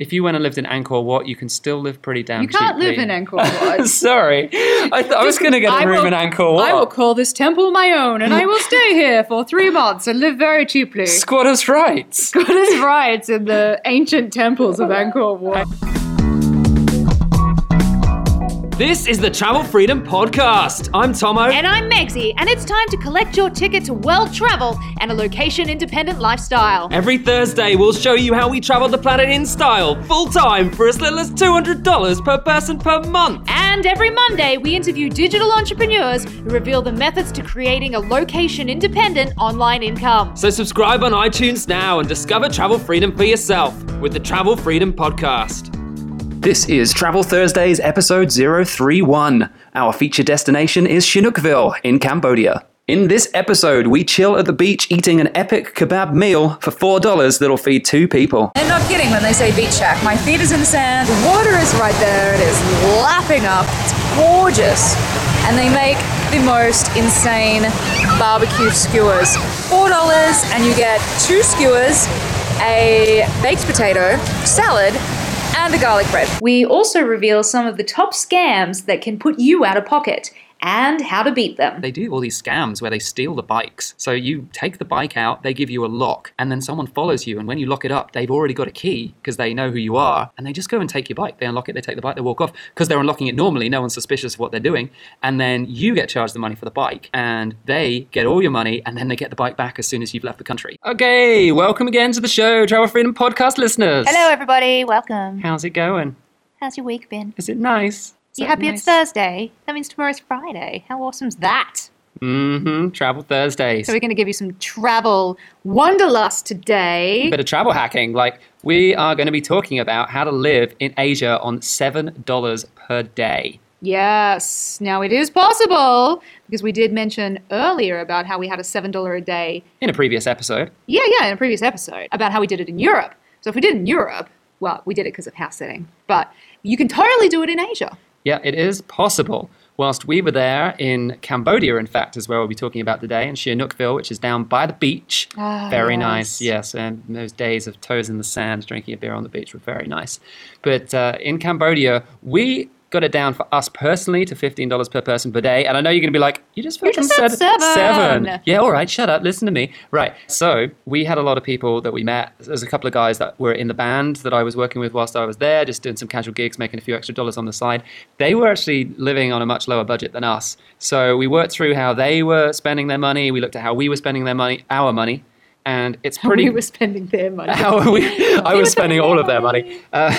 if you went and lived in Angkor Wat, you can still live pretty damn You can't live in Angkor Wat. Sorry, I, th- I was going to get a I room will- in Angkor Wat. I will call this temple my own, and I will stay here for three months and live very cheaply. Squatters' rights. His rights in the ancient temples of Angkor Wat. This is the Travel Freedom Podcast. I'm Tomo. And I'm Megsy, and it's time to collect your ticket to world travel and a location independent lifestyle. Every Thursday, we'll show you how we travel the planet in style, full time, for as little as $200 per person per month. And every Monday, we interview digital entrepreneurs who reveal the methods to creating a location independent online income. So subscribe on iTunes now and discover travel freedom for yourself with the Travel Freedom Podcast. This is Travel Thursdays episode 031. Our feature destination is Sihanoukville in Cambodia. In this episode, we chill at the beach eating an epic kebab meal for $4 that'll feed two people. They're not kidding when they say beach shack. My feet is in the sand, the water is right there, it is lapping up, it's gorgeous. And they make the most insane barbecue skewers. $4 and you get two skewers, a baked potato, salad, and the garlic bread. We also reveal some of the top scams that can put you out of pocket and how to beat them. They do all these scams where they steal the bikes. So you take the bike out, they give you a lock, and then someone follows you. And when you lock it up, they've already got a key because they know who you are. And they just go and take your bike. They unlock it, they take the bike, they walk off because they're unlocking it normally. No one's suspicious of what they're doing. And then you get charged the money for the bike, and they get all your money, and then they get the bike back as soon as you've left the country. Okay, welcome again to the show, Travel Freedom Podcast listeners. Hello, everybody. Welcome. How's it going? How's your week been? Is it nice? You happy it's Thursday? That means tomorrow's Friday. How awesome's that? Mm-hmm. Travel Thursdays. So we're going to give you some travel wanderlust today. A bit of travel hacking. Like we are going to be talking about how to live in Asia on seven dollars per day. Yes. Now it is possible because we did mention earlier about how we had a seven dollar a day. In a previous episode, Yeah, yeah, in a previous episode about how we did it in Europe. So if we did it in Europe, well, we did it because of house sitting, but you can totally do it in Asia. Yeah, it is possible. Whilst we were there in Cambodia, in fact, is where we'll be talking about today, in Sihanoukville, which is down by the beach. Ah, very yes. nice, yes. And those days of toes in the sand, drinking a beer on the beach were very nice. But uh, in Cambodia, we got it down for us personally to $15 per person per day. And I know you're going to be like, you just fucking just said seven." seven. Yeah, all right, shut up, listen to me. Right, so we had a lot of people that we met. There's a couple of guys that were in the band that I was working with whilst I was there, just doing some casual gigs, making a few extra dollars on the side. They were actually living on a much lower budget than us. So we worked through how they were spending their money, we looked at how we were spending their money, our money. And it's pretty. How we were spending their money how we, I was spending all of their money. Uh,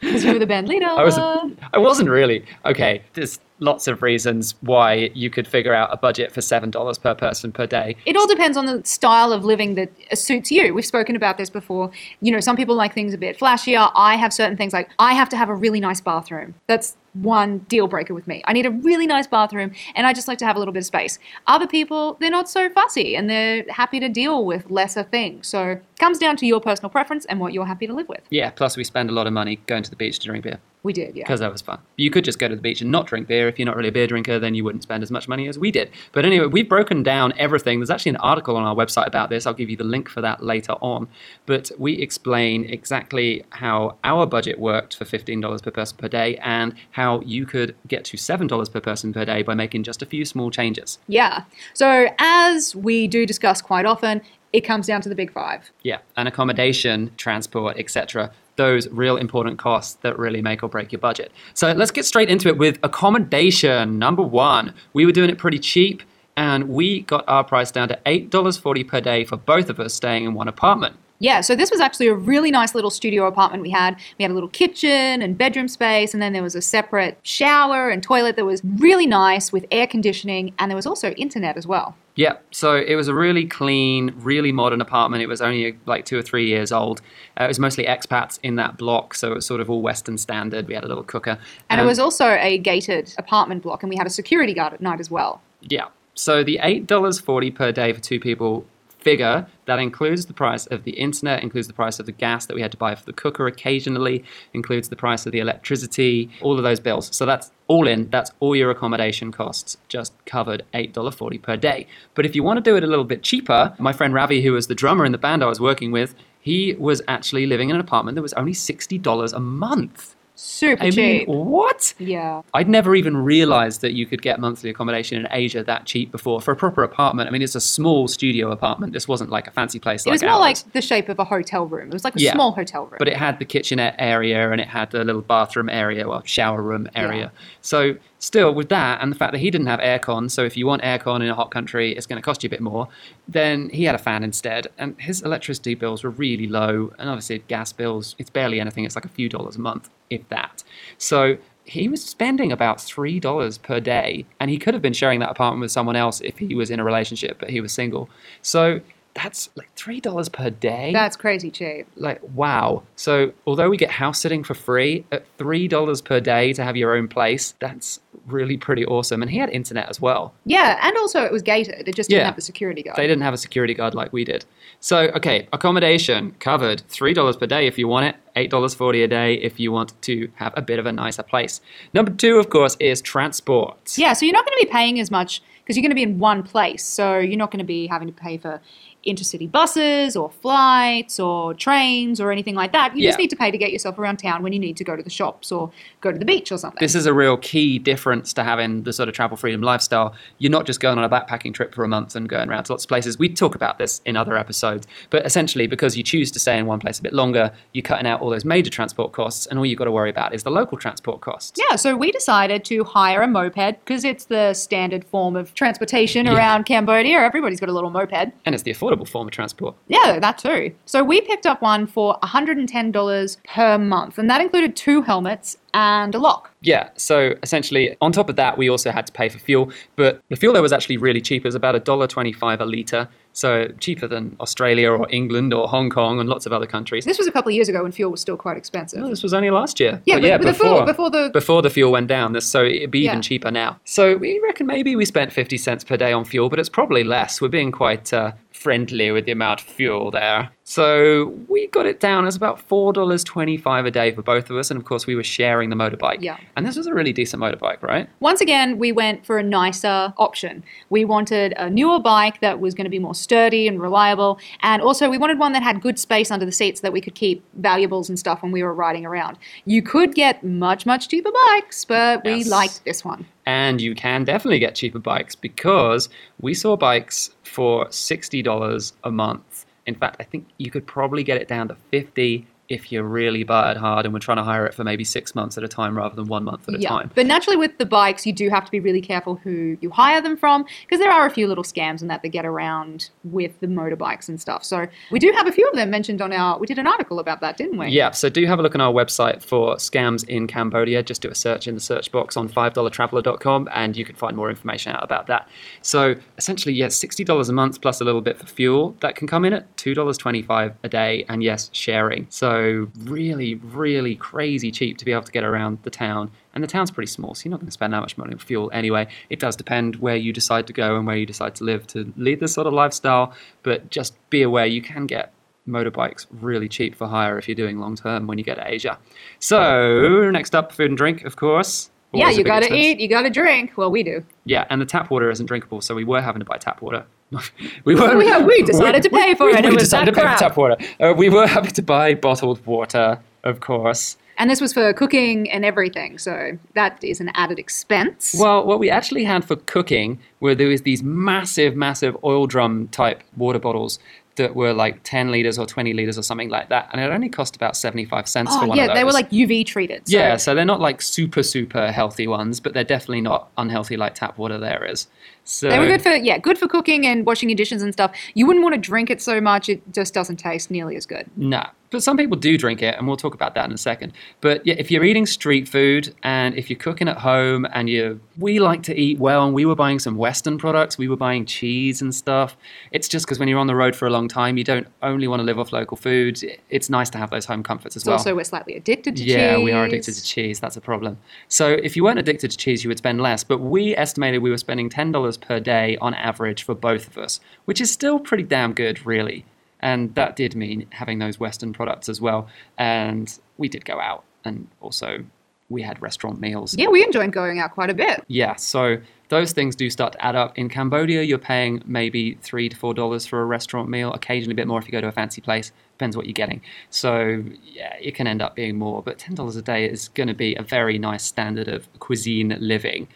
because you were the band leader. I was uh. I wasn't really. Okay, there's lots of reasons why you could figure out a budget for $7 per person per day. It all depends on the style of living that suits you. We've spoken about this before. You know, some people like things a bit flashier. I have certain things like I have to have a really nice bathroom. That's one deal breaker with me. I need a really nice bathroom and I just like to have a little bit of space. Other people, they're not so fussy and they're happy to deal with lesser things. So it comes down to your personal preference and what you're happy to live with. Yeah, plus we spend a lot of money going to the beach to drink beer We did, yeah. because that was fun. You could just go to the beach and not drink beer. If you're not really a beer drinker, then you wouldn't spend as much money as we did. But anyway, we've broken down everything. There's actually an article on our website about this. I'll give you the link for that later on. But we explain exactly how our budget worked for $15 per person per day and how you could get to $7 per person per day by making just a few small changes. Yeah. So as we do discuss quite often, it comes down to the big five. Yeah, and accommodation, transport, etc. Those real important costs that really make or break your budget. So let's get straight into it with accommodation. Number one, we were doing it pretty cheap, and we got our price down to $8.40 per day for both of us staying in one apartment. Yeah, so this was actually a really nice little studio apartment we had. We had a little kitchen and bedroom space, and then there was a separate shower and toilet that was really nice with air conditioning, and there was also internet as well. Yeah, so it was a really clean, really modern apartment. It was only like two or three years old. Uh, it was mostly expats in that block, so it was sort of all Western standard. We had a little cooker. And it Um, was also a gated apartment block, and we had a security guard at night as well. Yeah. So the eight dollars forty per day for two people figure that includes the price of the internet, includes the price of the gas that we had to buy for the cooker occasionally, includes the price of the electricity, all of those bills. So that's all in. That's all your accommodation costs, just covered eight dollar forty per day. But if you want to do it a little bit cheaper, my friend Ravi, who was the drummer in the band I was working with, He was actually living in an apartment that was only $60 a month. Super I cheap. mean, what? yeah. I'd never even realized that you could get monthly accommodation in Asia that cheap before for a proper apartment. I mean, it's a small studio apartment. This wasn't like a fancy place It like was more ours. like the shape of a hotel room. It was like a Yeah. small hotel room. but it had the kitchenette area and it had the little bathroom area or shower room area. So still with that and the fact that he didn't have aircon, so if you want aircon in a hot country, it's going to cost you a bit more. Then he had a fan instead, and his electricity bills were really low, and obviously gas bills, it's barely anything. It's like a few dollars a month, if that. So he was spending about three dollars per day, and he could have been sharing that apartment with someone else if he was in a relationship, but he was single. So that's like three dollars per day That's crazy cheap. like wow so although we get house sitting for free at three dollars per day to have your own place that's really pretty awesome and he had internet as well Yeah, and also it was gated. It just didn't Yeah. have the security guard. they didn't have a security guard like we did so okay accommodation covered three dollars per day if you want it eight dollars forty a day if you want to have a bit of a nicer place number two of course is transport Yeah, so you're not going to be paying as much because you're going to be in one place. So you're not going to be having to pay for intercity buses or flights or trains or anything like that. You just need to pay to get yourself around town when you need to go to the shops or go to the beach or something. This is a real key difference to having the sort of travel freedom lifestyle. You're not just going on a backpacking trip for a month and going around to lots of places. We talk about this in other episodes, but essentially, because you choose to stay in one place a bit longer, you're cutting out all those major transport costs, and all you've got to worry about is the local transport costs. yeah, so we decided to hire a moped because it's the standard form of transportation Yeah. around Cambodia. Everybody's got a little moped. And it's the affordable form of transport. Yeah, that too. So we picked up one for $110 per month, and that included two helmets and a lock. Yeah, so essentially, on top of that, we also had to pay for fuel, but the fuel there was actually really cheap. It was about $1.25 a litre, so cheaper than Australia or England or Hong Kong and lots of other countries. This was a couple of years ago when fuel was still quite expensive. No, this was only last year. Yeah, But but- yeah, but the fuel- before the- before the fuel went down. This so it'd be even Yeah. cheaper now. So we reckon maybe we spent fifty cents per day on fuel, but it's probably less. We're being quite uh, friendly with the amount of fuel there. So we got it down as about four dollars twenty-five a day for both of us, and of course we were sharing the motorbike. Yeah. and this was a really decent motorbike, right? Once again, we went for a nicer option. We wanted a newer bike that was going to be more sturdy and reliable, and also we wanted one that had good space under the seats that we could keep valuables and stuff when we were riding around. You could get much, much cheaper bikes, but we Yes. liked this one. And you can definitely get cheaper bikes because we saw bikes for $60 a month. In fact, I think you could probably get it down to 50 if you're really it hard and we're trying to hire it for maybe six months at a time rather than one month at a time. But naturally, with the bikes, you do have to be really careful who you hire them from because there are a few little scams and that that get around with the motorbikes and stuff. So we do have a few of them mentioned on our. We did an article about that, didn't we? Yeah, so do have a look on our website for scams in Cambodia. Just do a search in the search box on $5traveler.com and you can find more information out about that. So essentially, yes, $60 a month plus a little bit for fuel. That can come in at $2.25 a day and yes, sharing. So really, really crazy cheap to be able to get around the town. And the town's pretty small, so you're not going to spend that much money on fuel anyway. It does depend where you decide to go and where you decide to live to lead this sort of lifestyle, but just be aware you can get motorbikes really cheap for hire if you're doing long term when you get to Asia. So, next up, food and drink, of course. Yeah, Always a you got to eat, you got to drink. Well, we do. Yeah, and the tap water isn't drinkable, so we were having to buy tap water. we were. We- we decided to pay for we, it. We It decided to pay for tap water. Uh, we were having to buy bottled water, of course. And this was for cooking and everything, so that is an added expense. Well, what we actually had for cooking were there was these massive, massive oil drum type water bottles that were like 10 liters or 20 liters or something like that, and it only cost about 75 cents for oh one yeah, of those. they were like UV treated. so- Yeah, so they're not like super, super healthy ones, but they're definitely not unhealthy like tap water there is. So They were good for yeah, good for cooking and washing your dishes and stuff. You wouldn't want to drink it so much; it just doesn't taste nearly as good. Nah, but some people do drink it, and we'll talk about that in a second. But yeah, if you're eating street food and if you're cooking at home and you, we like to eat well, and we were buying some Western products, we were buying cheese and stuff. It's just because when you're on the road for a long time, you don't only want to live off local foods. It's nice to have those home comforts as It's well. also we're slightly addicted to cheese. Yeah, we are addicted to cheese. That's a problem. So if you weren't addicted to cheese, you would spend less. But we estimated we were spending ten dollars per day on average for both of us, which is still pretty damn good, really. And that did mean having those Western products as well. And we did go out, and also we had restaurant meals. Yeah, we enjoyed going out quite a bit. Yeah, so those things do start to add up. In Cambodia, you're paying maybe three to four dollars for a restaurant meal, occasionally a bit more if you go to a fancy place. Depends what you're getting. So yeah, it can end up being more, but ten dollars a day is going to be a very nice standard of cuisine living.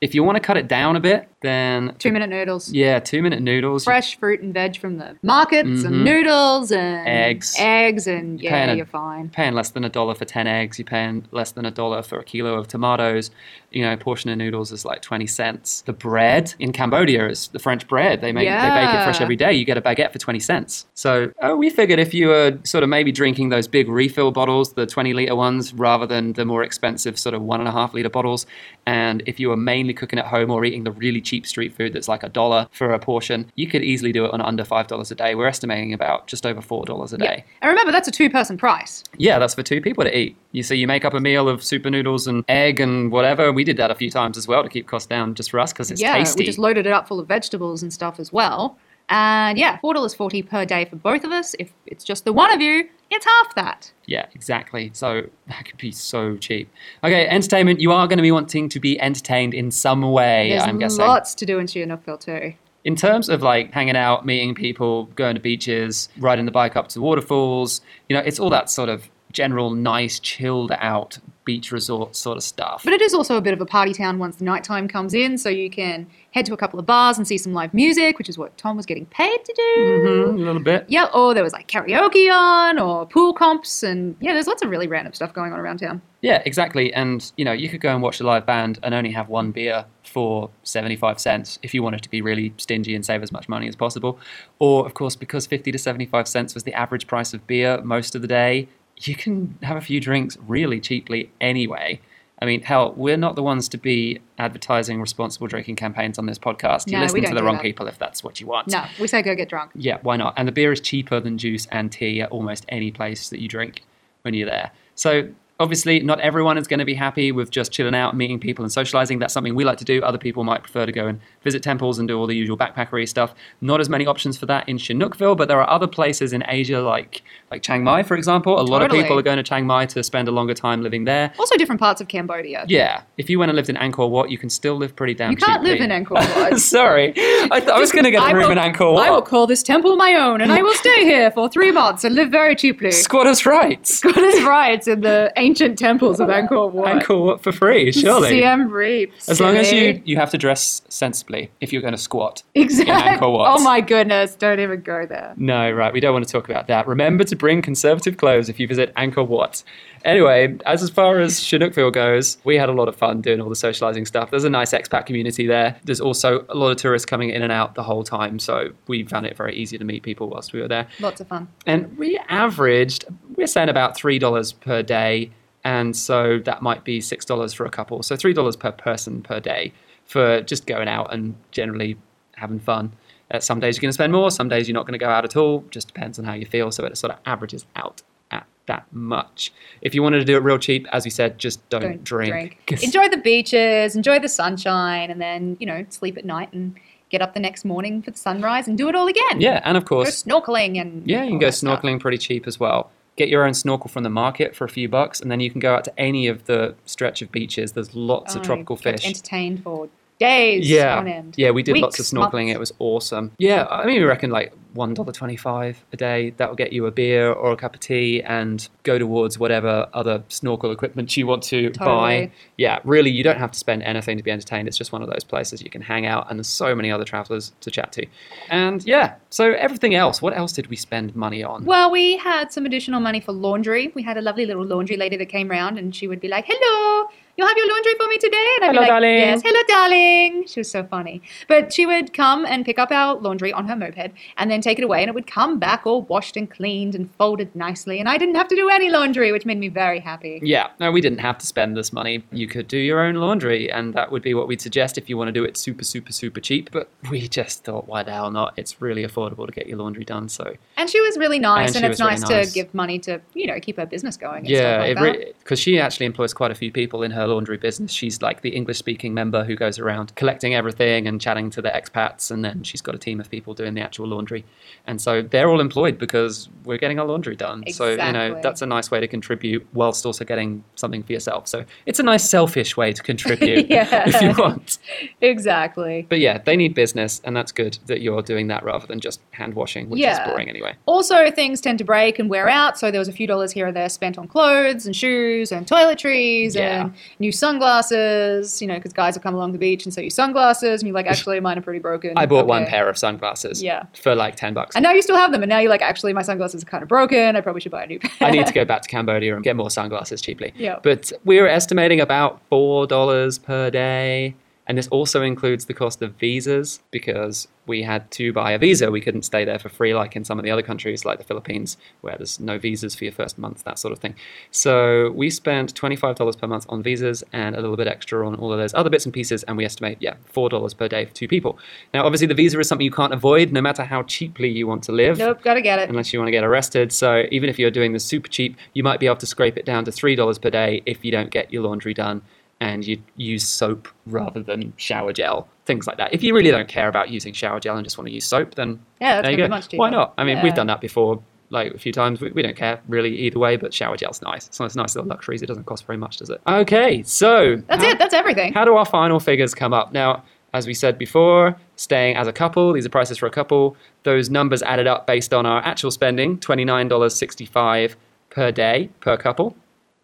If you want to cut it down a bit, then Two minute noodles. yeah, two minute noodles. Fresh fruit and veg from the markets Mhm. and noodles and Eggs. Eggs and yeah, a- you're fine. paying less than a dollar for 10 eggs, you're paying less than a dollar for a kilo of tomatoes. You know, a portion of noodles is like 20 cents. The bread in Cambodia is the French bread. They make they bake it fresh every day. You get a baguette for 20 cents. So, oh, we figured if you were sort of maybe drinking those big refill bottles, the 20 liter ones, rather than the more expensive sort of one and a half liter bottles, and if you were mainly cooking at home or eating the really cheap street food that's like a dollar for a portion, you could easily do it on under $5 a day. We're estimating about just over $4 a day. And remember, that's a two person price. Yeah, that's for two people to eat. You see, you make up a meal of super noodles and egg and whatever. We did that a few times as well to keep costs down just for us because it's yeah, tasty. we just loaded it up full of vegetables and stuff as well. And yeah, four dollars forty per day for both of us. If it's just the one of you, it's half that. yeah, exactly. So that could be so cheap. Okay, entertainment. You are going to be wanting to be entertained in some way. There's I'm guessing. lots to do in Sihanoukville too. in terms of like hanging out, meeting people, going to beaches, riding the bike up to waterfalls, you know, it's all that sort of general, nice, chilled out beach resort sort of stuff. But it is also a bit of a party town once the nighttime comes in, so you can head to a couple of bars and see some live music, which is what Tom was getting paid to do. Mhm, a little bit. Yeah, or there was like karaoke on, or pool comps, and yeah, there's lots of really random stuff going on around town. Yeah, exactly. And you know, you could go and watch a live band and only have one beer for 75 cents if you wanted to be really stingy and save as much money as possible. Or of course, because 50 to 75 cents was the average price of beer most of the day, you can have a few drinks really cheaply anyway. I mean, hell, we're not the ones to be advertising responsible drinking campaigns on this podcast. You're No, we listening to the wrong that. people if that's what you want. No, we say go get drunk. Yeah, why not? And the beer is cheaper than juice and tea at almost any place that you drink when you're there. So obviously, not everyone is going to be happy with just chilling out, meeting people, and socializing. That's something we like to do. Other people might prefer to go and visit temples and do all the usual backpackery stuff. Not as many options for that in Sihanoukville, but there are other places in Asia like like Chiang Mai, for example. A lot Totally. of people are going to Chiang Mai to spend a longer time living there. Also, different parts of Cambodia. Yeah, if you went and lived in Angkor Wat, you can still live pretty damn You can't live in Angkor Wat. Sorry, I, th- I was going to get I a room will- in Angkor Wat. I will call this temple my own, and I will stay here for three months and live very cheaply. Squatters' rights. God is right in the ancient temples of Angkor Wat. Angkor Wat for free, surely. Siem Reap. As long as you eh? you have to dress sensibly if you're going to squat. Exactly. Angkor Wat. Oh my goodness! Don't even go there. No, right. We don't want to talk about that. Remember to bring conservative clothes if you visit Angkor Wat. Anyway, as as far as Sihanoukville goes, we had a lot of fun doing all the socializing stuff. There's a nice expat community there. There's also a lot of tourists coming in and out the whole time, so we found it very easy to meet people whilst we were there. Lots of fun. And we averaged, we're saying about $3 per day. And so that might be $6 for a couple. So $3 per person per day for just going out and generally having fun. Uh, some days you're going to spend more, some days you're not going to go out at all. Just depends on how you feel. So it sort of averages out at that much. If you wanted to do it real cheap, as we said, just don't, Don't drink. drink. Enjoy the beaches. Enjoy the sunshine, and then you know sleep at night and get up the next morning for the sunrise and do it all again. yeah, and of Go course, snorkeling and Yeah, you can go that stuff. snorkeling pretty cheap as well. Get your own snorkel from the market for a few bucks, and then you can go out to any of the stretch of beaches. There's lots Oh, of tropical fish. Entertained for days yeah, on end. yeah, we did lots of snorkeling. months. It was awesome. Yeah, I mean, we reckon like one dollar twenty-five a day. That will get you a beer or a cup of tea, and go towards whatever other snorkel equipment you want to buy. Yeah, really, you don't have to spend anything to be entertained. It's just one of those places you can hang out, and there's so many other travelers to chat to. And yeah, so everything else. What else did we spend money on? Well, we had some additional money for laundry. We had a lovely little laundry lady that came round, and she would be like, "Hello, you'll have your laundry for me today?" And I'd Hello, like, darling. "Yes, hello, darling." She was so funny. But she would come and pick up our laundry on her moped, and then take it away, and it would come back all washed and cleaned and folded nicely, and I didn't have to do any laundry, which made me very happy. Yeah, no, we didn't have to spend this money. You could do your own laundry, and that would be what we'd suggest if you want to do it super, super, super cheap. But we just thought, why the hell not? It's really affordable to get your laundry done. So And she was really nice, And and, it's was really nice, nice. to give money to you know keep her business going. And yeah, stuff like that. because she actually employs quite a few people in her laundry business. She's like the English-speaking member who goes around collecting everything and chatting to the expats, and then she's got a team of people doing the actual laundry. And so they're all employed because we're getting our laundry done. So, you know, that's a nice way to contribute whilst also getting something for yourself. So it's a nice selfish way to contribute Yeah. if you want. Exactly. But yeah, they need business, and that's good that you're doing that rather than just hand washing, which Yeah. is boring anyway. Also, things tend to break and wear out, so there was a few dollars here or there spent on clothes and shoes and toiletries Yeah. and new sunglasses. You know, because guys will come along the beach and sell you sunglasses, and you're like, actually, mine are pretty broken. I bought one pair of sunglasses Yeah. for like 10 bucks. And now you still have them, and now you're like, actually, my sunglasses are kind of broken. I probably should buy a new pair. I need to go back to Cambodia and get more sunglasses cheaply. Yeah. But we were estimating about $4 per day. And this also includes the cost of visas because we had to buy a visa. We couldn't stay there for free like in some of the other countries, like the Philippines, where there's no visas for your first month, that sort of thing. So we spent $25 per month on visas and a little bit extra on all of those other bits and pieces. And we estimate, yeah, $4 per day for two people. Now, obviously, the visa is something you can't avoid no matter how cheaply you want to live Nope, gotta get it. unless you want to get arrested. So even if you're doing the super cheap, you might be able to scrape it down to three dollars per day if you don't get your laundry done and you use soap rather hmm. than shower gel, things like that. If you really don't care about using shower gel and just want to use soap, then Yeah, that's there you go. much. Why not? I mean, we've done that before. Like a few times, we, we don't care really either way, but shower gel's nice. So It's nice, nice little luxuries. It doesn't cost very much, does it? Okay, so That's how- it. That's everything. how do our final figures come up? Now, as we said before, staying as a couple, these are prices for a couple. Those numbers added up based on our actual spending $29.65 per day per couple.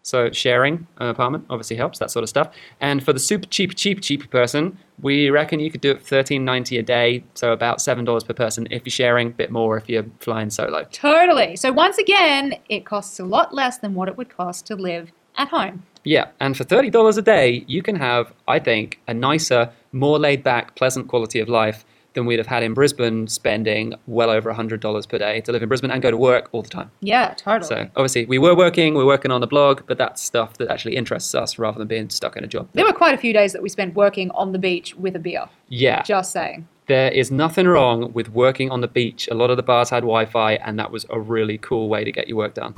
So sharing an apartment obviously helps, that sort of stuff. And for the super cheap, cheap, cheap person, we reckon you could do it for $13.90 a day, so about $7 per person if you're sharing, a bit more if you're flying solo. Totally. So once again, it costs a lot less than what it would cost to live at home. Yeah, and for $30 a day, you can have, I think, a nicer, more laid back, pleasant quality of life than we'd have had in Brisbane, spending well over $100 per day to live in Brisbane and go to work all the time. Yeah, totally. So, obviously, we were working, we're working on the blog, but that's stuff that actually interests us rather than being stuck in a job. there were quite a few days that we spent working on the beach with a beer. Yeah, Just saying. there is nothing wrong with working on the beach. A lot of the bars had Wi Fi, and that was a really cool way to get your work done.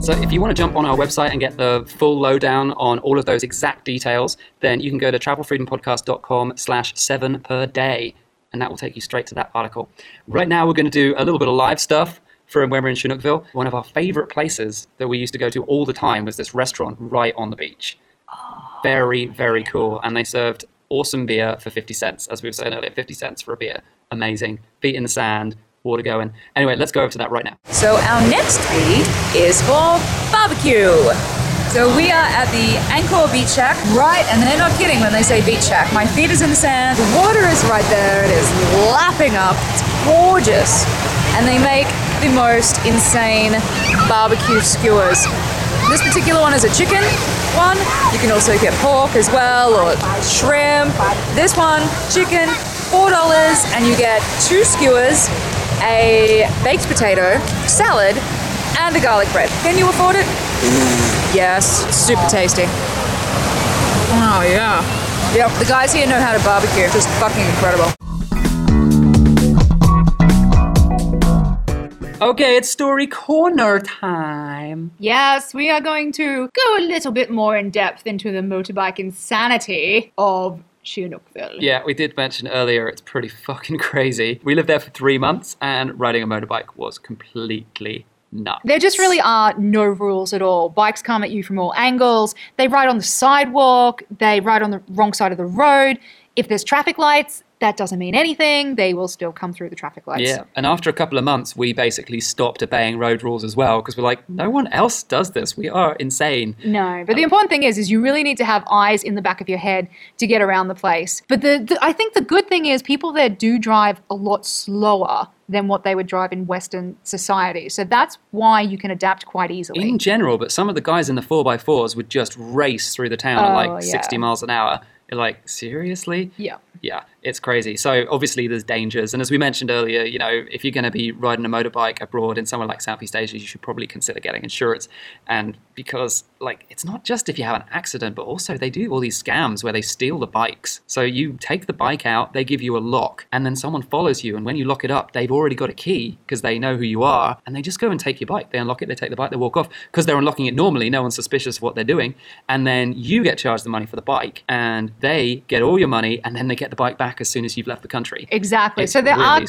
So if you want to jump on our website and get the full lowdown on all of those exact details, then you can go to travelfreedompodcast.com slash seven per day, and that will take you straight to that article. Right now, we're going to do a little bit of live stuff from when we're in Sihanoukville. One of our favorite places that we used to go to all the time was this restaurant right on the beach. Oh. Very, very cool. And they served awesome beer for 50 cents. As we were saying earlier, 50 cents for a beer. Amazing. Feet in the sand, water going. Anyway, let's go over to that right now. So our next read is for barbecue. So we are at the Angkor Beach Shack, right? And they're not kidding when they say beach shack. My feet is in the sand. The water is right there. It is lapping up. It's gorgeous. And they make the most insane barbecue skewers. This particular one is a chicken one. You can also get pork as well or shrimp. This one, chicken, $4, and you get two skewers, a baked potato, salad, and a garlic bread. Can you afford it? Yes, super tasty. Oh, yeah. Yep, the guys here know how to barbecue. It's just fucking incredible. Okay, it's story corner time. Yes, we are going to go a little bit more in depth into the motorbike insanity of Sihanoukville. Yeah, we did mention earlier it's pretty fucking crazy. We lived there for three months and riding a motorbike was completely nuts. There just really are no rules at all. Bikes come at you from all angles. They ride on the sidewalk, they ride on the wrong side of the road. If there's traffic lights, that doesn't mean anything. They will still come through the traffic lights. Yeah, and after a couple of months, we basically stopped obeying road rules as well because we're like, no one else does this. We are insane. No, but the important thing is, is you really need to have eyes in the back of your head to get around the place. But the, the I think the good thing is people there do drive a lot slower than what they would drive in Western society. So that's why you can adapt quite easily. In general, but some of the guys in the 4x4s would just race through the town at Oh, like yeah. 60 miles an hour. You're like, seriously? yeah. yeah, it's crazy. So obviously there's dangers, and as we mentioned earlier, you know, if you're going to be riding a motorbike abroad in somewhere like Southeast Asia, you should probably consider getting insurance. And because like it's not just if you have an accident, but also they do all these scams where they steal the bikes. So you take the bike out, they give you a lock, and then someone follows you, and when you lock it up, they've already got a key because they know who you are, and they just go and take your bike. They unlock it, they take the bike, they walk off because they're unlocking it normally. No one's suspicious of what they're doing, and then you get charged the money for the bike, and they get all your money, and then they get the bike back back as soon as you've left the country. Exactly. It's so there really are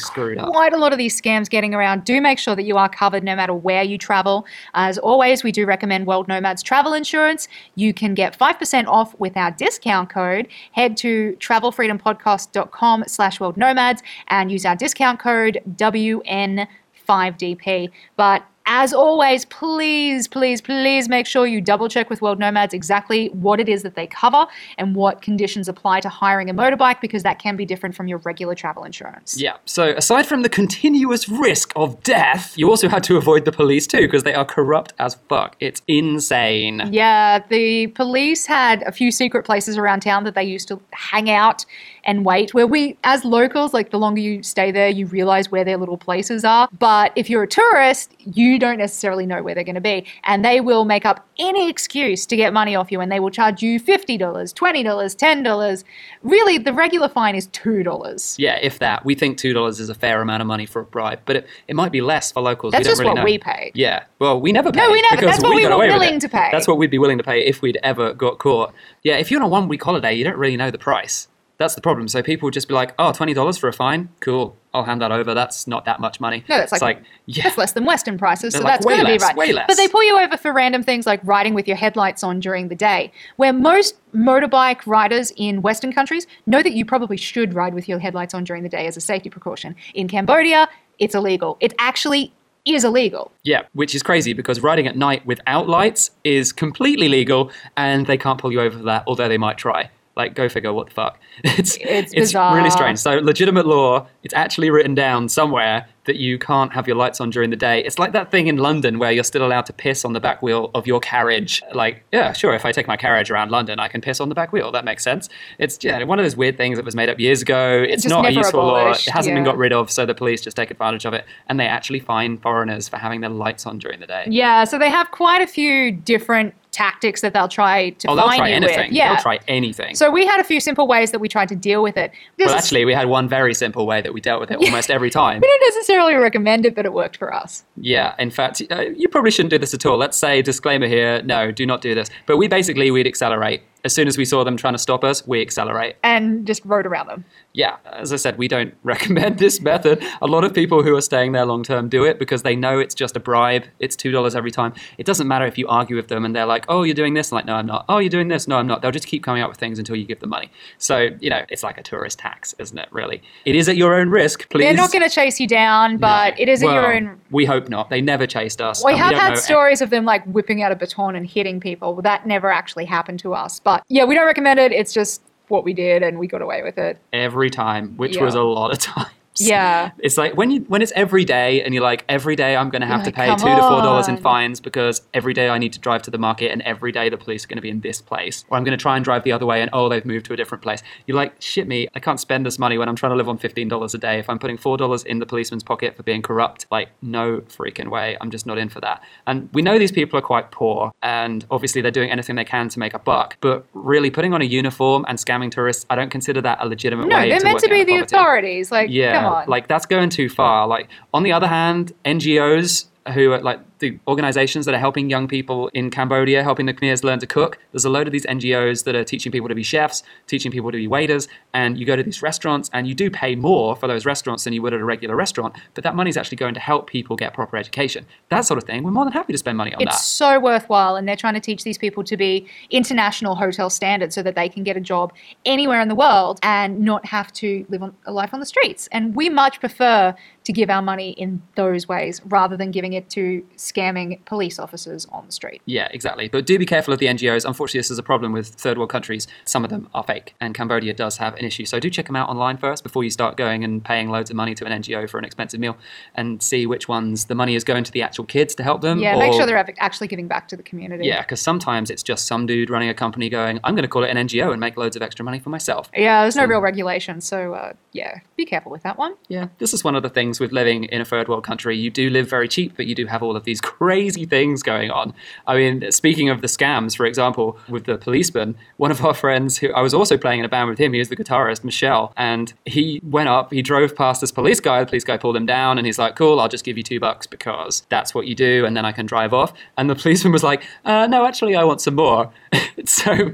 quite a lot of these scams getting around. Do make sure that you are covered no matter where you travel. Uh, as always, we do recommend World Nomads travel insurance. You can get 5% off with our discount code. Head to travelfreedompodcast.com slash world nomads and use our discount code WN5DP. But as always, please, please, please make sure you double check with World Nomads exactly what it is that they cover and what conditions apply to hiring a motorbike because that can be different from your regular travel insurance. Yeah, so aside from the continuous risk of death, you also had to avoid the police too, because they are corrupt as fuck. It's insane. Yeah, the police had a few secret places around town that they used to hang out and wait. Where we, as locals, like the longer you stay there, you realize where their little places are. But if you're a tourist, you don't necessarily know where they're going to be. And they will make up any excuse to get money off you and they will charge you $50, $20, $10. Really, the regular fine is $2. Yeah, if that. We think $2 is a fair amount of money for a bribe, but it, it might be less for locals. That's we don't just really what know. we paid. Yeah, well, we never paid. No, we never. That's what we got were willing to pay. That's what we'd be willing to pay if we'd ever got caught. Yeah, if you're on a one week holiday, you don't really know the price. That's the problem. So people would just be like, oh, $20 for a fine? Cool. I'll hand that over. That's not that much money. No, that's It's like- yeah. That's less than Western prices, so like that's way going to be right. way less. But they pull you over for random things like riding with your headlights on during the day, where most motorbike riders in Western countries know that you probably should ride with your headlights on during the day as a safety precaution. In Cambodia, it's illegal. It actually is illegal. Yeah, which is crazy because riding at night without lights is completely legal and they can't pull you over for that, although they might try. Like, go figure, what the fuck? It's, It's really bizarre. strange. So, legitimate law, it's actually written down somewhere that you can't have your lights on during the day. It's like that thing in London where you're still allowed to piss on the back wheel of your carriage. Like, yeah, sure, if I take my carriage around London, I can piss on the back wheel. That makes sense. It's yeah, one of those weird things that was made up years ago. It's not a useful law. It hasn't been got rid of, so the police just take advantage of it and they actually fine foreigners for having their lights on during the day. Yeah, so they have quite a few different tactics that they'll try to Oh, they'll try anything. with. Yeah. They'll try anything. So we had a few simple ways that we tried to deal with it. This well, actually, we had one very simple way that we dealt with it almost every time. we don't necessarily recommend it, but it worked for us. Yeah, in fact, uh, you probably shouldn't do this at all. Let's say disclaimer here: no, do not do this. But we basically we'd accelerate as soon as we saw them trying to stop us. We accelerate. And just rode around them. Yeah, as I said, we don't recommend this method. A lot of people who are staying there long term do it because they know it's just a bribe. It's two dollars every time. It doesn't matter if you argue with them and they're like, "Oh, you're doing this," I'm like, "No, I'm not." "Oh, you're doing this," "No, I'm not." They'll just keep coming up with things until you give them money. So you know, it's like a tourist tax, isn't it? Really, it is at your own risk. Please. They're not going to chase you down, but it is at your Well, own. We hope not. They never chased us. We have don't had stories of them like whipping out a baton and hitting people. That never actually happened to us. But yeah, we don't recommend it. It's just what we did and we got away with it. every time, which Yeah. was a lot of times. Yeah. It's like when you when it's every day and you're like every day I'm going to have to pay "Come two to four dollars in fines because every day I need to drive to the market and every day the police are going to be in this place or I'm going to try and drive the other way and oh they've moved to a different place. You're like shit me I can't spend this money when I'm trying to live on fifteen dollars a day. If I'm putting four dollars in the policeman's pocket for being corrupt, like no freaking way. I'm just not in for that. And we know these people are quite poor and obviously they're doing anything they can to make a buck. But really putting on a uniform and scamming tourists, I don't consider that a legitimate No, way they're meant to be the poverty. authorities. Like, Yeah, like that's going too far. Like on the other hand, NGOs who are like the organizations that are helping young people in Cambodia, helping the Khmers learn to cook. There's a load of these NGOs that are teaching people to be chefs, teaching people to be waiters, and you go to these restaurants and you do pay more for those restaurants than you would at a regular restaurant, but that money's actually going to help people get proper education. That sort of thing. We're more than happy to spend money on it's that. so worthwhile, and they're trying to teach these people to be international hotel standards so that they can get a job anywhere in the world and not have to live on, a life on the streets. And we much prefer to give our money in those ways rather than giving it to scamming police officers on the street. Yeah, exactly. But do be careful of the NGOs. Unfortunately, this is a problem with third world countries. Some of them are fake, and Cambodia does have an issue. So do check them out online first before you start going and paying loads of money to an NGO for an expensive meal, and see which ones the money is going to the actual kids to help them. Yeah, make sure they're actually giving back to the community. Yeah, because sometimes it's just some dude running a company going, "I'm going to call it an NGO and make loads of extra money for myself." Yeah, there's no So- real regulation, so uh, yeah, be careful with that one. Yeah, this is one of the things with living in a third world country. You do live very cheap, but you do have all of these crazy things going on. I mean, speaking of the scams, for example, with the policeman, one of our friends who I was also playing in a band with him, he was the guitarist, Michelle, and he went up, he drove past this police guy, the police guy pulled him down, and he's like, cool, I'll just give you two bucks because that's what you do, and then I can drive off. And the policeman was like, uh, no, actually, I want some more. so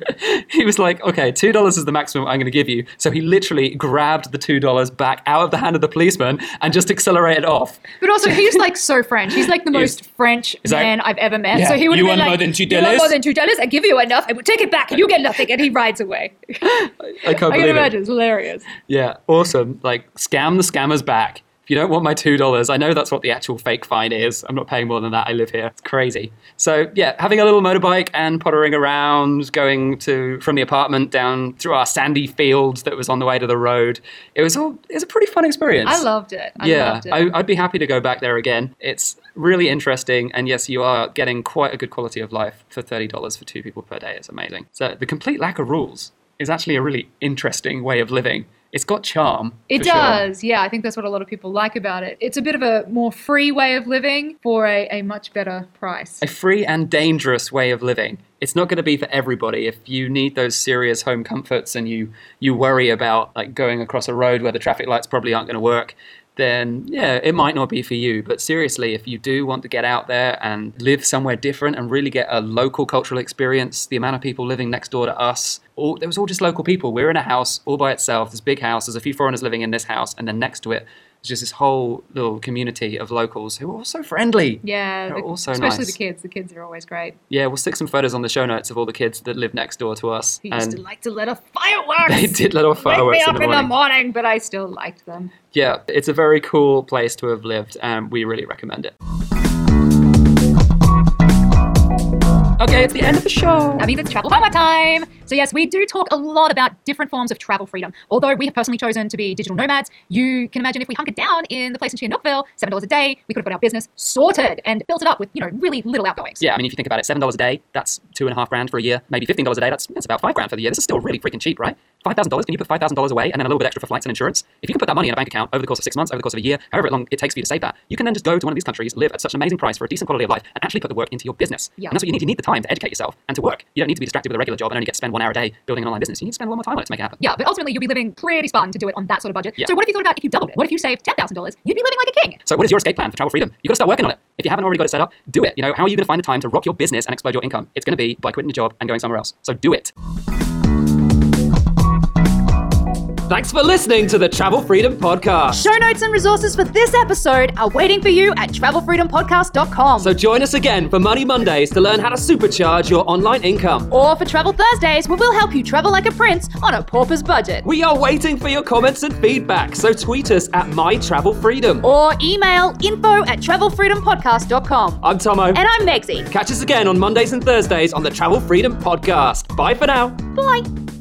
he was like, okay, $2 is the maximum I'm going to give you. So he literally grabbed the $2 back out of the hand of the policeman and just accelerated off. But also, he's like so French. He's like the most French Is man I've ever met. Yeah. So he would You be want like, more than two "You want dollars?" more than two dollars? I give you enough. I will take it back, and you get nothing. And he rides away. I can't I can believe it. imagine. It's hilarious. Yeah, awesome. Like, scam the scammers back. If you don't want my $2, I know that's what the actual fake fine is. I'm not paying more than that. I live here. It's crazy. So, yeah, having a little motorbike and pottering around, going to from the apartment down through our sandy fields that was on the way to the road. It was all it was a pretty fun experience. I loved it. I yeah, loved it. I, I'd be happy to go back there again. It's really interesting, and yes, you are getting quite a good quality of life for thirty dollars for two people per day. It's amazing. So the complete lack of rules is actually a really interesting way of living. It's got charm. It for sure. does, yeah. I think that's what a lot of people like about it. It's a bit of a more free way of living for a, a much better price. A free and dangerous way of living. It's not going to be for everybody. If you need those serious home comforts and you you worry about like going across a road where the traffic lights probably aren't going to work, then yeah, it might not be for you. But seriously, if you do want to get out there and live somewhere different and really get a local cultural experience, the amount of people living next door to us, all, there was all just local people. We're in a house all by itself, this big house. There's a few foreigners living in this house, and then next to it, there's just this whole little community of locals who are all so friendly. yeah, They're the- all so especially nice. the kids. The kids are always great. Yeah, we'll stick some photos on the show notes of all the kids that live next door to us. He used to like to let off fireworks. they did let off Wake fireworks me up in the in the morning. morning, but I still liked them. Yeah, it's a very cool place to have lived, and we really recommend it. Okay, it's the end of the show. That means it's travel homework time. So yes, we do talk a lot about different forms of travel freedom. Although we have personally chosen to be digital nomads, you can imagine if we hunkered down in the place in Sihanoukville, seven dollars a day, we could have got our business sorted and built it up with you know really little outgoings. Yeah, I mean, if you think about it, seven dollars a day, that's two and a half grand for a year. Maybe fifteen dollars a day, that's that's about five grand for the year. This is still really freaking cheap, right? Five thousand dollars. Can you put five thousand dollars away and then a little bit extra for flights and insurance? If you can put that money in a bank account over the course of six months, over the course of a year, however long it takes for you to save that, you can then just go to one of these countries, live at such an amazing price for a decent quality of life, and actually put the work into your business. Yeah. And that's what you need. You need the time to educate yourself and to work. You don't need to be distracted with a regular job and only get to spend one hour a day building an online business. You need to spend a lot more time on it to make it happen. Yeah, but ultimately you'll be living pretty Spartan to do it on that sort of budget. Yeah. So what if you thought about if you doubled it? What if you saved ten thousand dollars? You'd be living like a king. So, what is your escape plan for travel freedom? You've got to start working on it. If you haven't already got it set up, do it. You know, how are you going to find the time to rock your business and explode your income? It's going to be by quitting your job and going somewhere else. So, do it. Thanks for listening to the Travel Freedom Podcast. Show notes and resources for this episode are waiting for you at travelfreedompodcast.com. So, join us again for Money Mondays to learn how to supercharge your online income. or for Travel Thursdays, where we'll help you travel like a prince on a pauper's budget. We are waiting for your comments and feedback, so tweet us at My Travel Freedom. Or email info at travelfreedompodcast.com. I'm Tomo. And I'm Megsy. Catch us again on Mondays and Thursdays on the Travel Freedom Podcast. Bye for now. Bye.